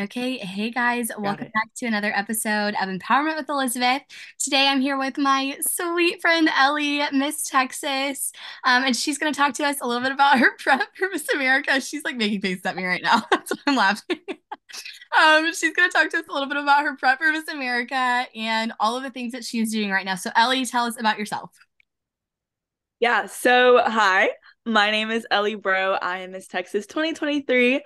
Okay, hey guys, welcome back to another episode of Empowerment with Elizabeth. Today I'm here with my sweet friend Ellie, Miss Texas, um, and she's going to talk to us a little bit about her prep for Miss America. She's like making faces at me right now. That's why I'm laughing. um, she's going to talk to us a little bit about her prep for Miss America and all of the things that she's doing right now. So, Ellie, tell us about yourself. Yeah, so hi, my name is Ellie Breaux. I am Miss Texas 2023.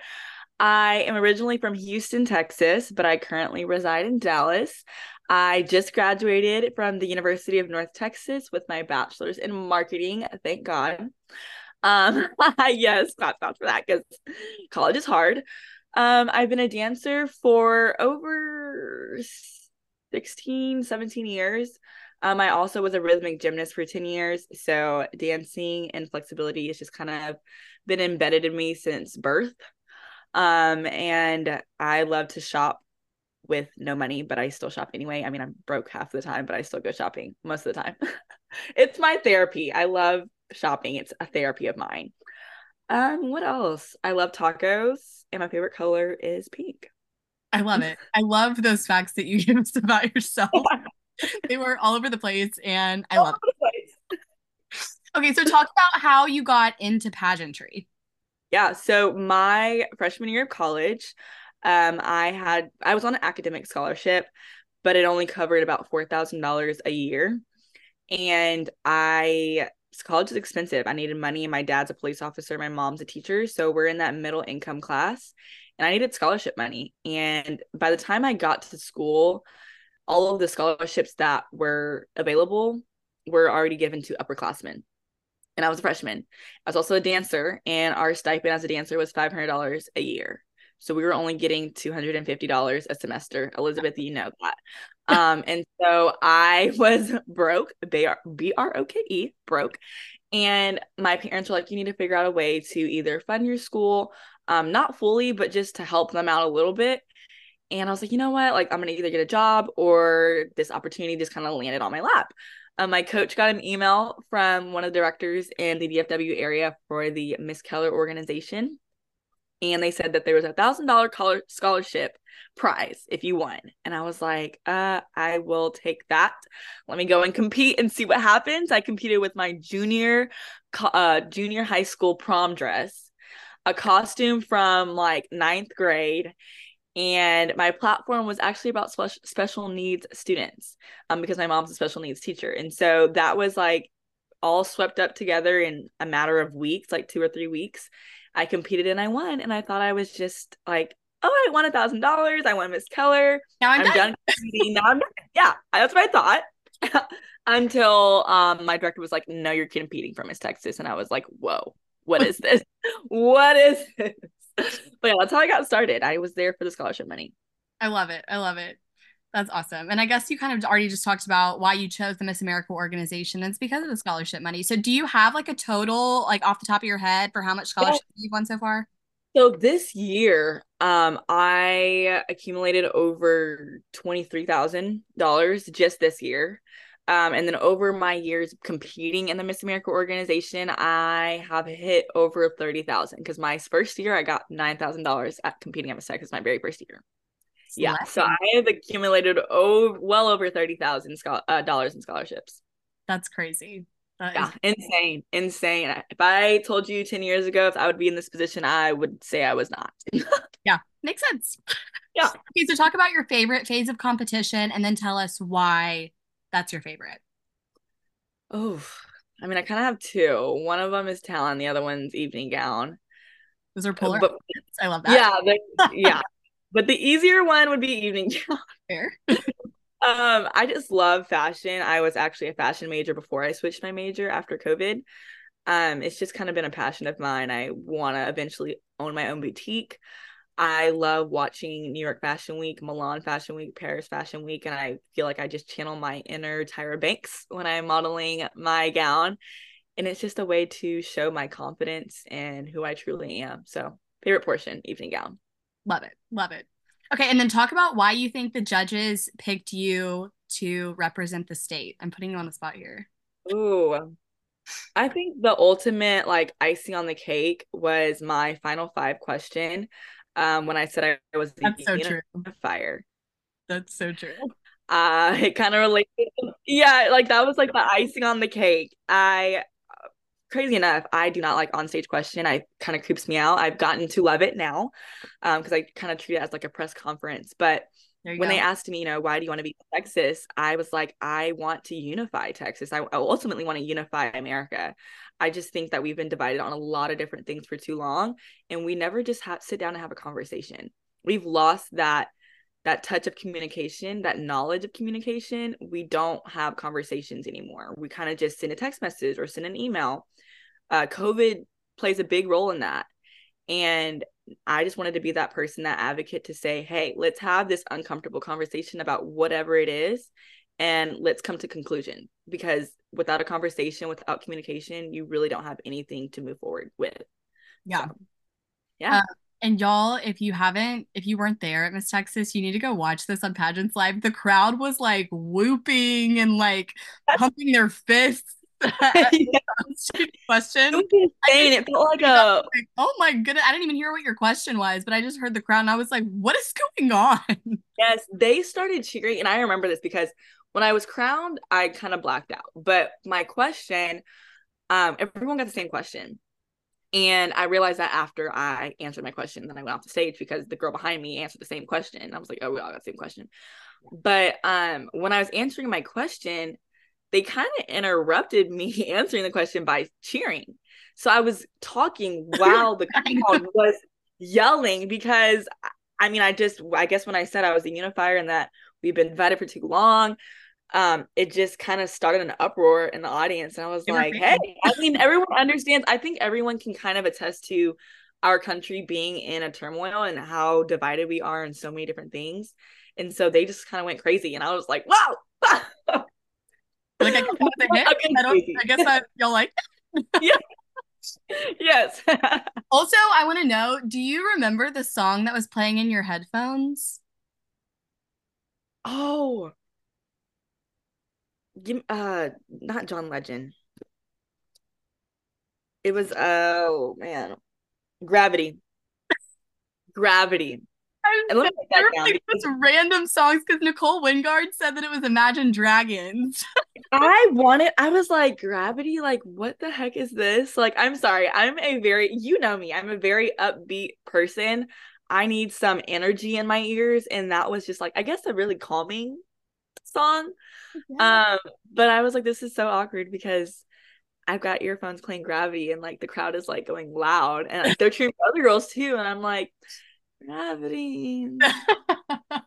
I am originally from Houston, Texas, but I currently reside in Dallas. I just graduated from the University of North Texas with my bachelor's in marketing. Thank God. Um, yes, clap out for that because college is hard. Um, I've been a dancer for over 16, 17 years. Um, I also was a rhythmic gymnast for 10 years. So dancing and flexibility has just kind of been embedded in me since birth. Um, and I love to shop with no money, but I still shop anyway. I mean, I'm broke half the time, but I still go shopping most of the time. it's my therapy. I love shopping. It's a therapy of mine. Um, what else? I love tacos, and my favorite color is pink. I love it. I love those facts that you give us about yourself. they were all over the place, and I all love it. okay, so talk about how you got into pageantry. Yeah. So my freshman year of college, um, I had I was on an academic scholarship, but it only covered about four thousand dollars a year, and I college is expensive. I needed money, my dad's a police officer, my mom's a teacher, so we're in that middle income class, and I needed scholarship money. And by the time I got to school, all of the scholarships that were available were already given to upperclassmen and I was a freshman. I was also a dancer, and our stipend as a dancer was five hundred dollars a year. So we were only getting two hundred and fifty dollars a semester. Elizabeth, you know that. Um, and so I was broke. They are B R O K E, broke. And my parents were like, "You need to figure out a way to either fund your school, um, not fully, but just to help them out a little bit." And I was like, you know what? Like, I'm gonna either get a job or this opportunity just kind of landed on my lap. Um, my coach got an email from one of the directors in the DFW area for the Miss Keller organization. And they said that there was a thousand dollar scholarship prize if you won. And I was like, uh, I will take that. Let me go and compete and see what happens. I competed with my junior uh junior high school prom dress, a costume from like ninth grade, and my platform was actually about spe- special needs students um, because my mom's a special needs teacher. And so that was like all swept up together in a matter of weeks like two or three weeks. I competed and i won and i thought i was just like oh i won a thousand dollars. I won miss keller. Now i'm, I'm done, done now I'm done. yeah that's what i thought. Until um, my director was like no you're competing for miss texas. And i was like whoa what is this? What is this but yeah, that's how I got started. I was there for the scholarship money. I love it. I love it. That's awesome. And I guess you kind of already just talked about why you chose the Miss America organization. And it's because of the scholarship money. So do you have like a total, like off the top of your head, for how much scholarship yeah. you've won so far? So this year, um, I accumulated over twenty three thousand dollars just this year. Um, and then over my years competing in the Miss America organization, I have hit over thirty thousand because my first year I got nine thousand dollars at competing at Miss Texas, my very first year. Yeah, so I have accumulated over well over thirty thousand uh, dollars in scholarships. That's crazy. That yeah, insane, insane. If I told you ten years ago if I would be in this position, I would say I was not. yeah, makes sense. Yeah. Okay, so talk about your favorite phase of competition, and then tell us why that's your favorite? Oh, I mean, I kind of have two. One of them is talent, the other one's evening gown. Those are polar. But, I love that. Yeah, yeah. But the easier one would be evening gown. Fair. um, I just love fashion. I was actually a fashion major before I switched my major after COVID. Um, it's just kind of been a passion of mine. I want to eventually own my own boutique. I love watching New York Fashion Week, Milan Fashion Week, Paris Fashion Week, and I feel like I just channel my inner Tyra Banks when I'm modeling my gown. And it's just a way to show my confidence and who I truly am. So, favorite portion, evening gown. Love it. Love it. Okay. And then talk about why you think the judges picked you to represent the state. I'm putting you on the spot here. Ooh, I think the ultimate like icing on the cake was my final five question um, when I said I was the That's so true. fire. That's so true. Uh, it kind of related. Yeah, like that was like the icing on the cake. I crazy enough, I do not like onstage question. I kind of creeps me out. I've gotten to love it now um because I kind of treat it as like a press conference. But when go. they asked me, you know, why do you want to be Texas? I was like, I want to unify Texas. I, I ultimately want to unify America. I just think that we've been divided on a lot of different things for too long, and we never just have sit down and have a conversation. We've lost that that touch of communication, that knowledge of communication. We don't have conversations anymore. We kind of just send a text message or send an email. Uh, COVID plays a big role in that, and I just wanted to be that person, that advocate to say, hey, let's have this uncomfortable conversation about whatever it is and let's come to conclusion because without a conversation, without communication, you really don't have anything to move forward with. Yeah. So, yeah. Uh, and y'all, if you haven't, if you weren't there at Miss Texas, you need to go watch this on Pageants Live. The crowd was like whooping and like pumping their fists question. Insane. It felt like a. Like, oh my goodness! I didn't even hear what your question was, but I just heard the crowd, and I was like, "What is going on?" Yes, they started cheering, and I remember this because when I was crowned, I kind of blacked out. But my question, um, everyone got the same question. And I realized that after I answered my question, then I went off the stage because the girl behind me answered the same question. I was like, oh, we all got the same question. But um, when I was answering my question, they kind of interrupted me answering the question by cheering. So I was talking while the crowd was yelling because I mean, I just, I guess when I said I was a unifier and that we've been invited for too long, um, it just kind of started an uproar in the audience. And I was like, hey, I mean, everyone understands. I think everyone can kind of attest to our country being in a turmoil and how divided we are in so many different things. And so they just kind of went crazy. And I was like, wow. Like I guess that's a hit. I, don't, I guess I feel like. yeah. Yes. also, I want to know, do you remember the song that was playing in your headphones? Oh. Give, uh not John Legend. It was oh man. Gravity. Gravity. I'm let just random songs because Nicole Wingard said that it was Imagine Dragons. I wanted, I was like, Gravity, like, what the heck is this? Like, I'm sorry. I'm a very, you know me, I'm a very upbeat person. I need some energy in my ears. And that was just like, I guess a really calming song. Yeah. Um, but I was like, this is so awkward because I've got earphones playing Gravity and like the crowd is like going loud and like, they're cheering for other girls too. And I'm like, Gravity. I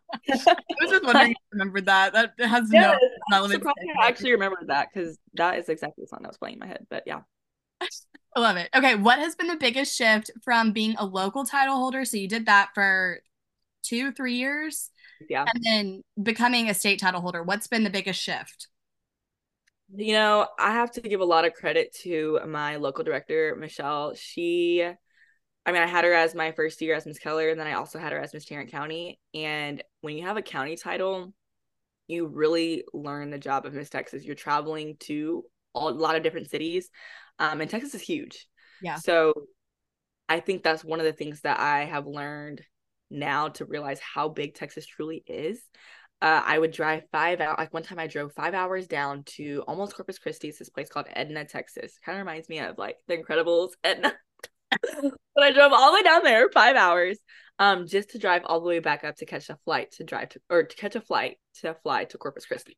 was just wondering if you remembered that. That has yeah, no. I actually remembered that because that is exactly the song that was playing in my head. But yeah. I love it. Okay, what has been the biggest shift from being a local title holder? So you did that for two, three years. Yeah. And then becoming a state title holder. What's been the biggest shift? You know, I have to give a lot of credit to my local director, Michelle. She I mean, I had her as my first year as Miss Keller, and then I also had her as Miss Tarrant County. And when you have a county title, you really learn the job of Miss Texas. You're traveling to a lot of different cities, um, and Texas is huge. Yeah. So I think that's one of the things that I have learned now to realize how big Texas truly is. Uh, I would drive five out. Like one time, I drove five hours down to almost Corpus Christi. It's this place called Edna, Texas. Kind of reminds me of like The Incredibles, Edna. But I drove all the way down there, five hours, um, just to drive all the way back up to catch a flight to drive to or to catch a flight to fly to Corpus Christi,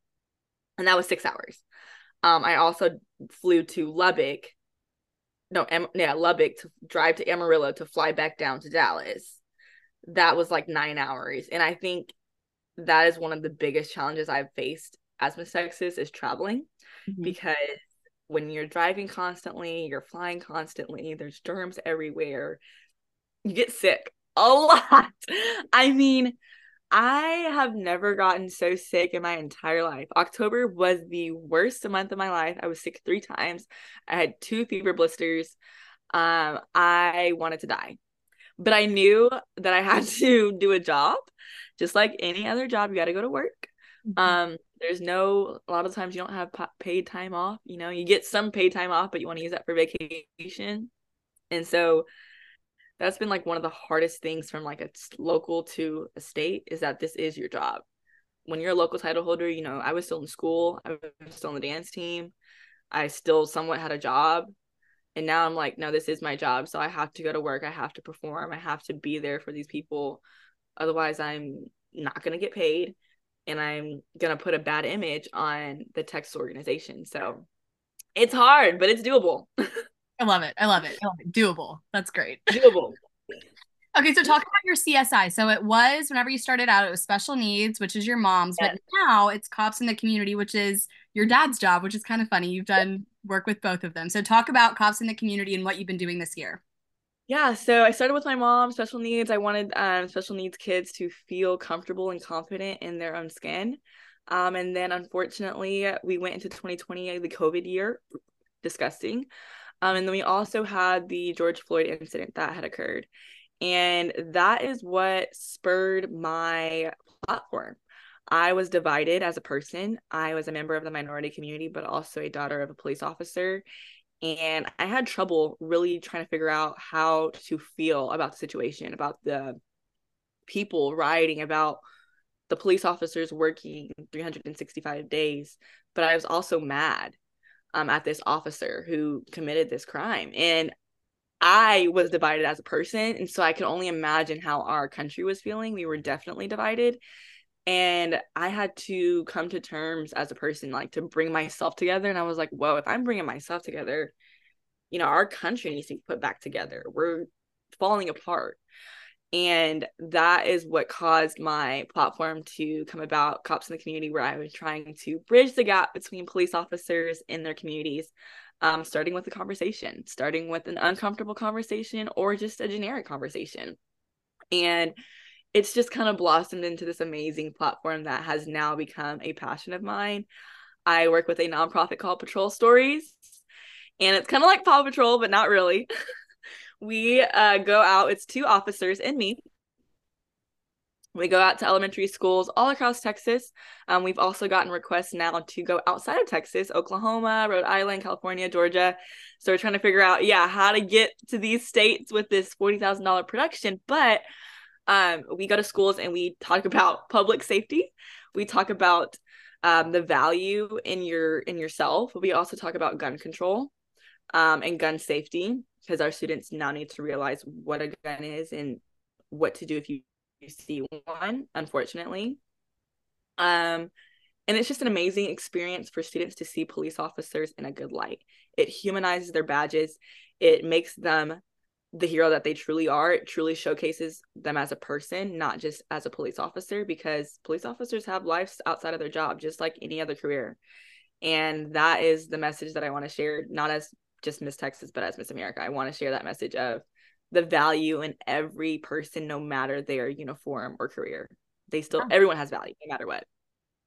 and that was six hours. Um, I also flew to Lubbock, no, em- yeah, Lubbock to drive to Amarillo to fly back down to Dallas. That was like nine hours, and I think that is one of the biggest challenges I've faced as Miss Texas is traveling mm-hmm. because when you're driving constantly, you're flying constantly, there's germs everywhere. You get sick a lot. I mean, I have never gotten so sick in my entire life. October was the worst month of my life. I was sick three times. I had two fever blisters. Um, I wanted to die. But I knew that I had to do a job. Just like any other job, you got to go to work. Mm-hmm. Um, there's no a lot of times you don't have paid time off you know you get some paid time off but you want to use that for vacation and so that's been like one of the hardest things from like a local to a state is that this is your job. When you're a local title holder, you know, I was still in school, I was still on the dance team. I still somewhat had a job. And now I'm like, no, this is my job. So I have to go to work. I have to perform. I have to be there for these people. Otherwise, I'm not going to get paid and I'm going to put a bad image on the text organization. So it's hard, but it's doable. I love it. I love it. I love it. Doable. That's great. Doable. okay, so talk about your CSI. So it was whenever you started out, it was special needs, which is your mom's, yes. but now it's cops in the community, which is your dad's job, which is kind of funny. You've done work with both of them. So talk about cops in the community and what you've been doing this year. Yeah, so I started with my mom, special needs. I wanted um, special needs kids to feel comfortable and confident in their own skin. Um, and then unfortunately, we went into 2020, the COVID year. Disgusting. Um, and then we also had the George Floyd incident that had occurred. And that is what spurred my platform. I was divided as a person. I was a member of the minority community, but also a daughter of a police officer. And I had trouble really trying to figure out how to feel about the situation, about the people rioting, about the police officers working 365 days. But I was also mad um, at this officer who committed this crime. And I was divided as a person. And so I could only imagine how our country was feeling. We were definitely divided. And I had to come to terms as a person, like to bring myself together. And I was like, whoa, if I'm bringing myself together, you know, our country needs to be put back together. We're falling apart. And that is what caused my platform to come about, Cops in the Community, where I was trying to bridge the gap between police officers in their communities, um, starting with a conversation, starting with an uncomfortable conversation or just a generic conversation. And it's just kind of blossomed into this amazing platform that has now become a passion of mine. I work with a nonprofit called Patrol Stories, and it's kind of like Paw Patrol, but not really. we uh, go out, it's two officers and me. We go out to elementary schools all across Texas. Um, we've also gotten requests now to go outside of Texas, Oklahoma, Rhode Island, California, Georgia. So we're trying to figure out, yeah, how to get to these states with this $40,000 production. But um, we go to schools and we talk about public safety. We talk about um, the value in your in yourself. We also talk about gun control um, and gun safety because our students now need to realize what a gun is and what to do if you, you see one unfortunately um and it's just an amazing experience for students to see police officers in a good light it humanizes their badges it makes them the hero that they truly are it truly showcases them as a person not just as a police officer because police officers have lives outside of their job just like any other career and that is the message that i want to share not as just Miss Texas, but as Miss America. I want to share that message of the value in every person, no matter their uniform or career. They still, yeah. everyone has value, no matter what.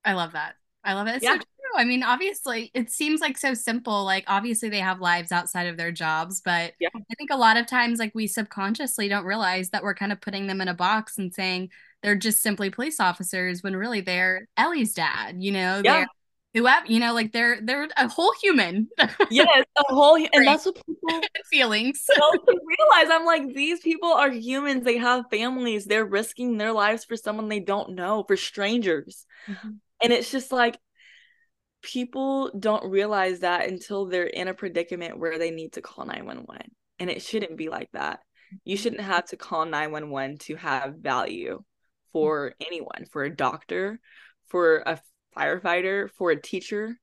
I love that. I love it. It's yeah. so. I mean, obviously, it seems like so simple. Like, obviously, they have lives outside of their jobs, but yeah. I think a lot of times, like, we subconsciously don't realize that we're kind of putting them in a box and saying they're just simply police officers when really they're Ellie's dad, you know? Yeah. Whoever you know like they're they're a whole human yes a whole and that's what people feelings realize i'm like these people are humans they have families they're risking their lives for someone they don't know for strangers mm-hmm. and it's just like people don't realize that until they're in a predicament where they need to call 911 and it shouldn't be like that you shouldn't have to call 911 to have value for mm-hmm. anyone for a doctor for a firefighter, for a teacher,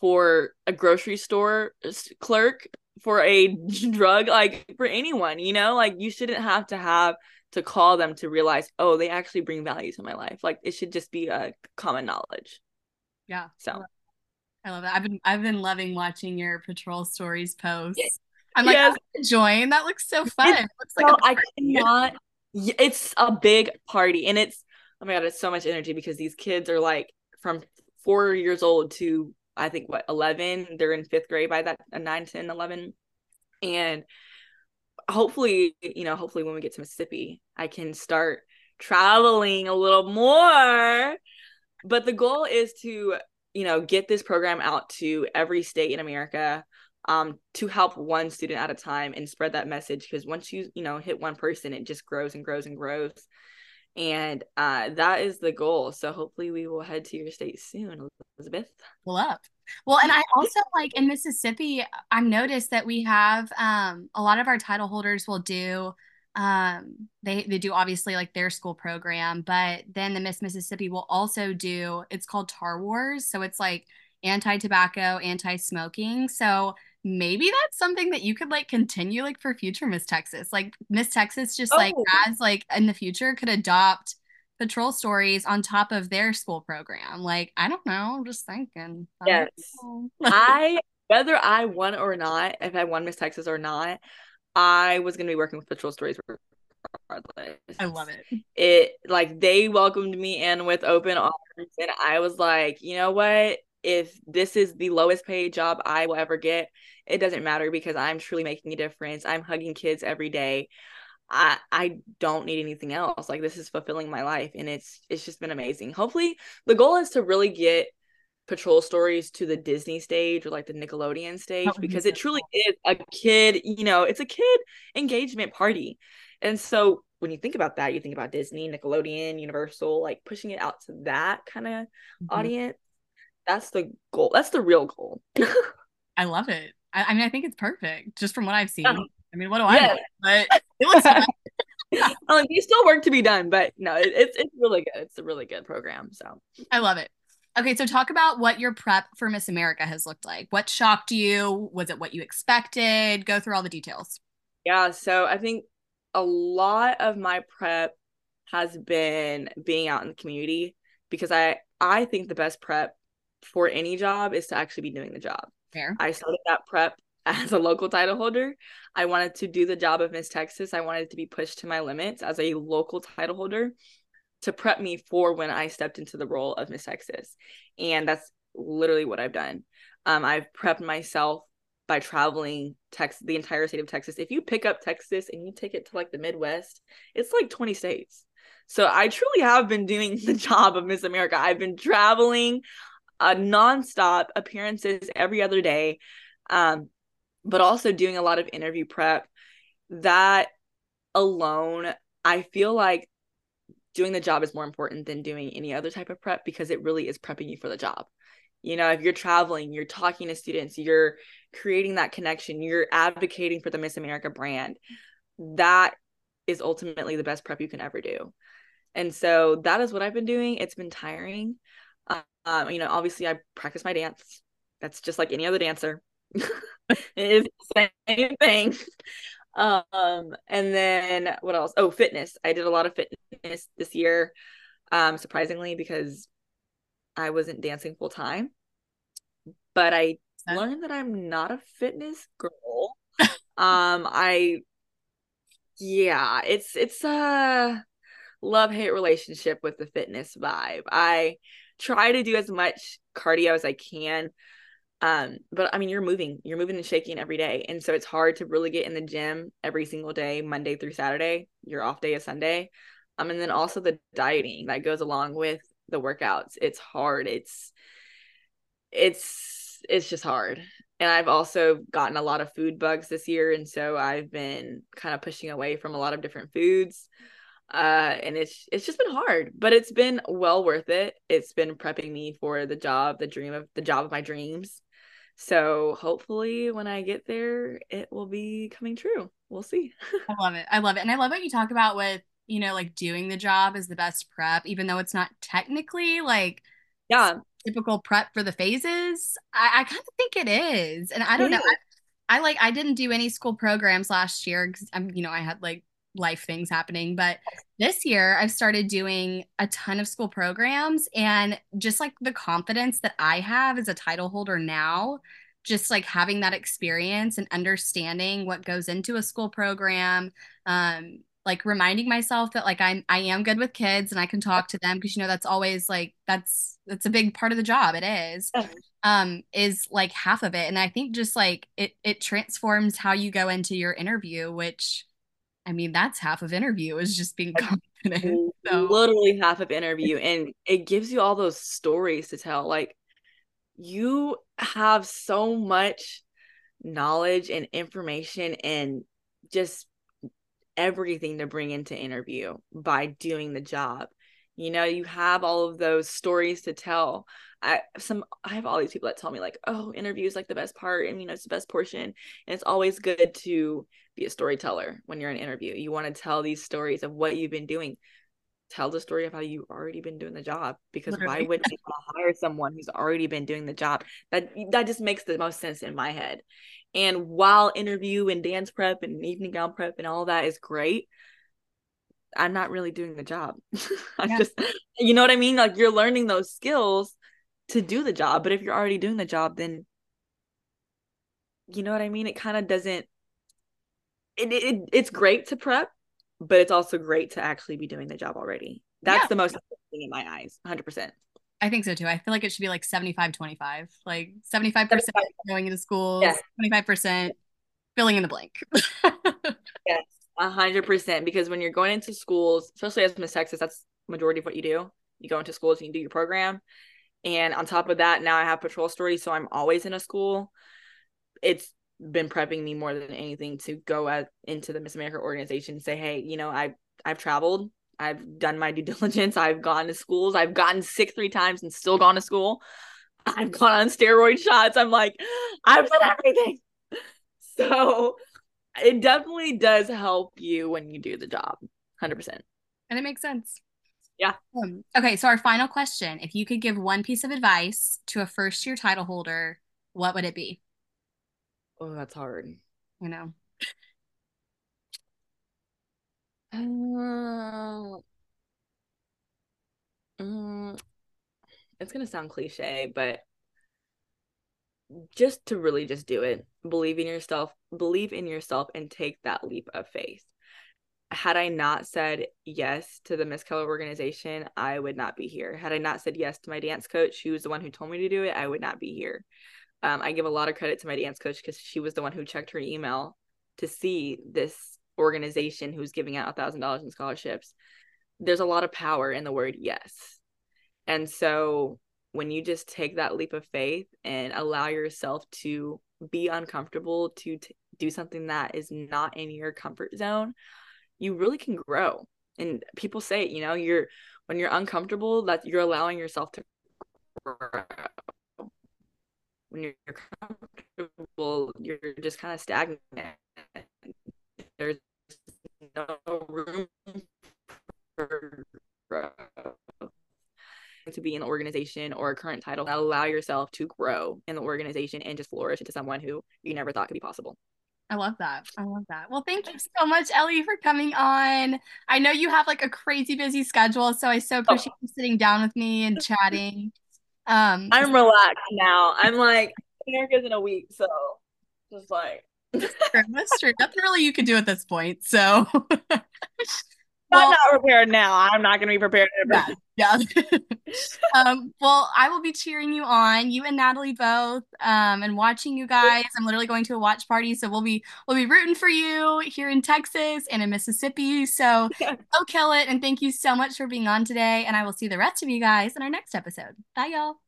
for a grocery store clerk, for a drug, like for anyone, you know, like you shouldn't have to have to call them to realize, oh, they actually bring value to my life. Like it should just be a common knowledge. Yeah. So I love that. I've been I've been loving watching your patrol stories posts. I'm like yes. enjoying. That looks so fun. It looks like I cannot. It's a big party, and it's oh my god, it's so much energy because these kids are like from four years old to I think what 11 they're in fifth grade by that uh, 9 10 11 and hopefully you know hopefully when we get to Mississippi I can start traveling a little more but the goal is to you know get this program out to every state in America um, to help one student at a time and spread that message because once you you know hit one person it just grows and grows and grows. And uh, that is the goal. So hopefully we will head to your state soon elizabeth. Pull up. Well and i also like in mississippi i've noticed that we have um, a lot of our title holders will do um, they they do obviously like their school program but then the miss mississippi will also do it's called tar wars so it's like anti-tobacco anti-smoking so maybe that's something that you could like continue like for future Miss Texas. Like Miss Texas just oh. like as like in the future could adopt patrol stories on top of their school program. Like, I don't know. I'm just thinking. Yes. I whether I won or not, if I won Miss Texas or not, I was gonna be working with patrol stories regardless. I love it. It like they welcomed me in with open arms and I was like, you know what? if this is the lowest paid job I will ever get, it doesn't matter because I'm truly making a difference. I'm hugging kids every day. I I don't need anything else. Like this is fulfilling my life and it's it's just been amazing. Hopefully the goal is to really get patrol stories to the Disney stage or like the Nickelodeon stage because it truly is a kid, you know, it's a kid engagement party. And so when you think about that, you think about Disney, Nickelodeon, Universal, like pushing it out to that kind of mm-hmm. audience that's the goal. That's the real goal. I love it. I, I, mean, I think it's perfect just from what I've seen. Uh, I mean, what do I know? But it looks there's still work to be done, but no, it, it's it's really good. It's a really good program. So I love it. Okay, so talk about what your prep for Miss America has looked like. What shocked you? Was it what you expected? Go through all the details. Yeah, so I think a lot of my prep has been being out in the community because I I think the best prep for any job is to actually be doing the job. Fair. I started that prep as a local title holder. I wanted to do the job of Miss Texas. I wanted to be pushed to my limits as a local title holder to prep me for when I stepped into the role of Miss Texas. And that's literally what I've done. Um, I've prepped myself by traveling Texas, the entire state of Texas. If you pick up Texas and you take it to like the Midwest, it's like 20 states. So I truly have been doing the job of Miss America. I've been traveling uh, nonstop appearances every other day, um, but also doing a lot of interview prep. That alone, I feel like doing the job is more important than doing any other type of prep because it really is prepping you for the job. You know, if you're traveling, you're talking to students, you're creating that connection, you're advocating for the Miss America brand. That is ultimately the best prep you can ever do. And so that is what I've been doing. It's been tiring. Um, you know, obviously I practice my dance. That's just like any other dancer. it is the same thing. Um, and then what else? Oh, fitness. I did a lot of fitness this year. Um, surprisingly, because I wasn't dancing full time. But I learned that I'm not a fitness girl. um, I yeah, it's it's a love hate relationship with the fitness vibe. I try to do as much cardio as I can. Um, but I mean, you're moving, you're moving and shaking every day. And so it's hard to really get in the gym every single day, Monday through Saturday. Your off day is Sunday. Um, and then also the dieting that goes along with the workouts. It's hard. It's, it's, it's just hard. And I've also gotten a lot of food bugs this year. And so I've been kind of pushing away from a lot of different foods uh and it's it's just been hard but it's been well worth it it's been prepping me for the job the dream of the job of my dreams so hopefully when i get there it will be coming true. We'll see. I love it. I love it. And i love what you talk about with you know like doing the job is the best prep even though it's not technically like yeah. typical prep for the phases. I, I kind of think it is. And i don't know. I, I like i didn't do any school programs last year because i'm um, you know i had like life things happening. But this year, I've started doing a ton of school programs, and just like the confidence that I have as a title holder now, just like having that experience and understanding what goes into a school program. Um, like reminding myself that like I'm I am good with kids and I can talk to them because you know that's always like that's that's a big part of the job it is um is like half of it and I think just like it it transforms how you go into your interview which I mean, that's half of interview is just being confident. So. Literally half of interview. And it gives you all those stories to tell. Like, you have so much knowledge and information and just everything to bring into interview by doing the job. You know, you have all of those stories to tell. I some I have all these people that tell me like, "Oh, interview is like the best part and you know, it's the best portion." And it's always good to be a storyteller when you're in an interview. You want to tell these stories of what you've been doing. Tell the story of how you've already been doing the job because Literally. why would you hire someone who's already been doing the job? That that just makes the most sense in my head. And while interview and dance prep and evening gown prep and all that is great, I'm not really doing the job. I'm yeah. just, you know what I mean? Like you're learning those skills to do the job. But if you're already doing the job, then you know what I mean? It kind of doesn't, it, it, it's great to prep, but it's also great to actually be doing the job already. That's yeah. the most thing in my eyes, 100%. I think so too. I feel like it should be like 75 25, like 75% going into schools, yes. 25% filling in the blank. yes, 100%. Because when you're going into schools, especially as Miss Texas, that's majority of what you do. You go into schools and you do your program. And on top of that, now I have patrol stories. So I'm always in a school. It's been prepping me more than anything to go at, into the Miss America organization and say, hey, you know, I I've traveled I've done my due diligence. I've gone to schools. I've gotten sick three times and still gone to school. I've gone on steroid shots. I'm like, I've done everything. So it definitely does help you when you do the job. 100%. And it makes sense. Yeah. Um, okay. So, our final question if you could give one piece of advice to a first year title holder, what would it be? Oh, that's hard. You know, uh, mm, it's gonna sound cliche, but just to really just do it, believe in yourself, believe in yourself, and take that leap of faith. Had I not said yes to the Miss Keller organization, I would not be here. Had I not said yes to my dance coach, she was the one who told me to do it, I would not be here. Um, I give a lot of credit to my dance coach because she was the one who checked her email to see this organization who's giving out a thousand dollars in scholarships. There's a lot of power in the word yes. And so when you just take that leap of faith and allow yourself to be uncomfortable to t- do something that is not in your comfort zone you really can grow. And people say you know you're when you're uncomfortable that you're allowing yourself to grow when you're comfortable you're just kind of stagnant there's no room for growth to be in the organization or a current title allow yourself to grow in the organization and just flourish into someone who you never thought could be possible I love that. I love that. Well, thank you so much, Ellie, for coming on. I know you have like a crazy busy schedule, so I so oh. appreciate oh. you sitting down with me and chatting. Um, I'm relaxed now. I'm like America's in a week, so just like. Nothing really you could do at this point. So well, I'm not prepared now. I'm not going to be prepared. Ever. Yeah. yeah. um, well, I will be cheering you on, you and Natalie both, um, and watching you guys. I'm literally going to a watch party, so we'll be we'll be rooting for you here in Texas and in Mississippi. So go kill it, and thank you so much for being on today. And I will see the rest of you guys in our next episode. Bye, y'all.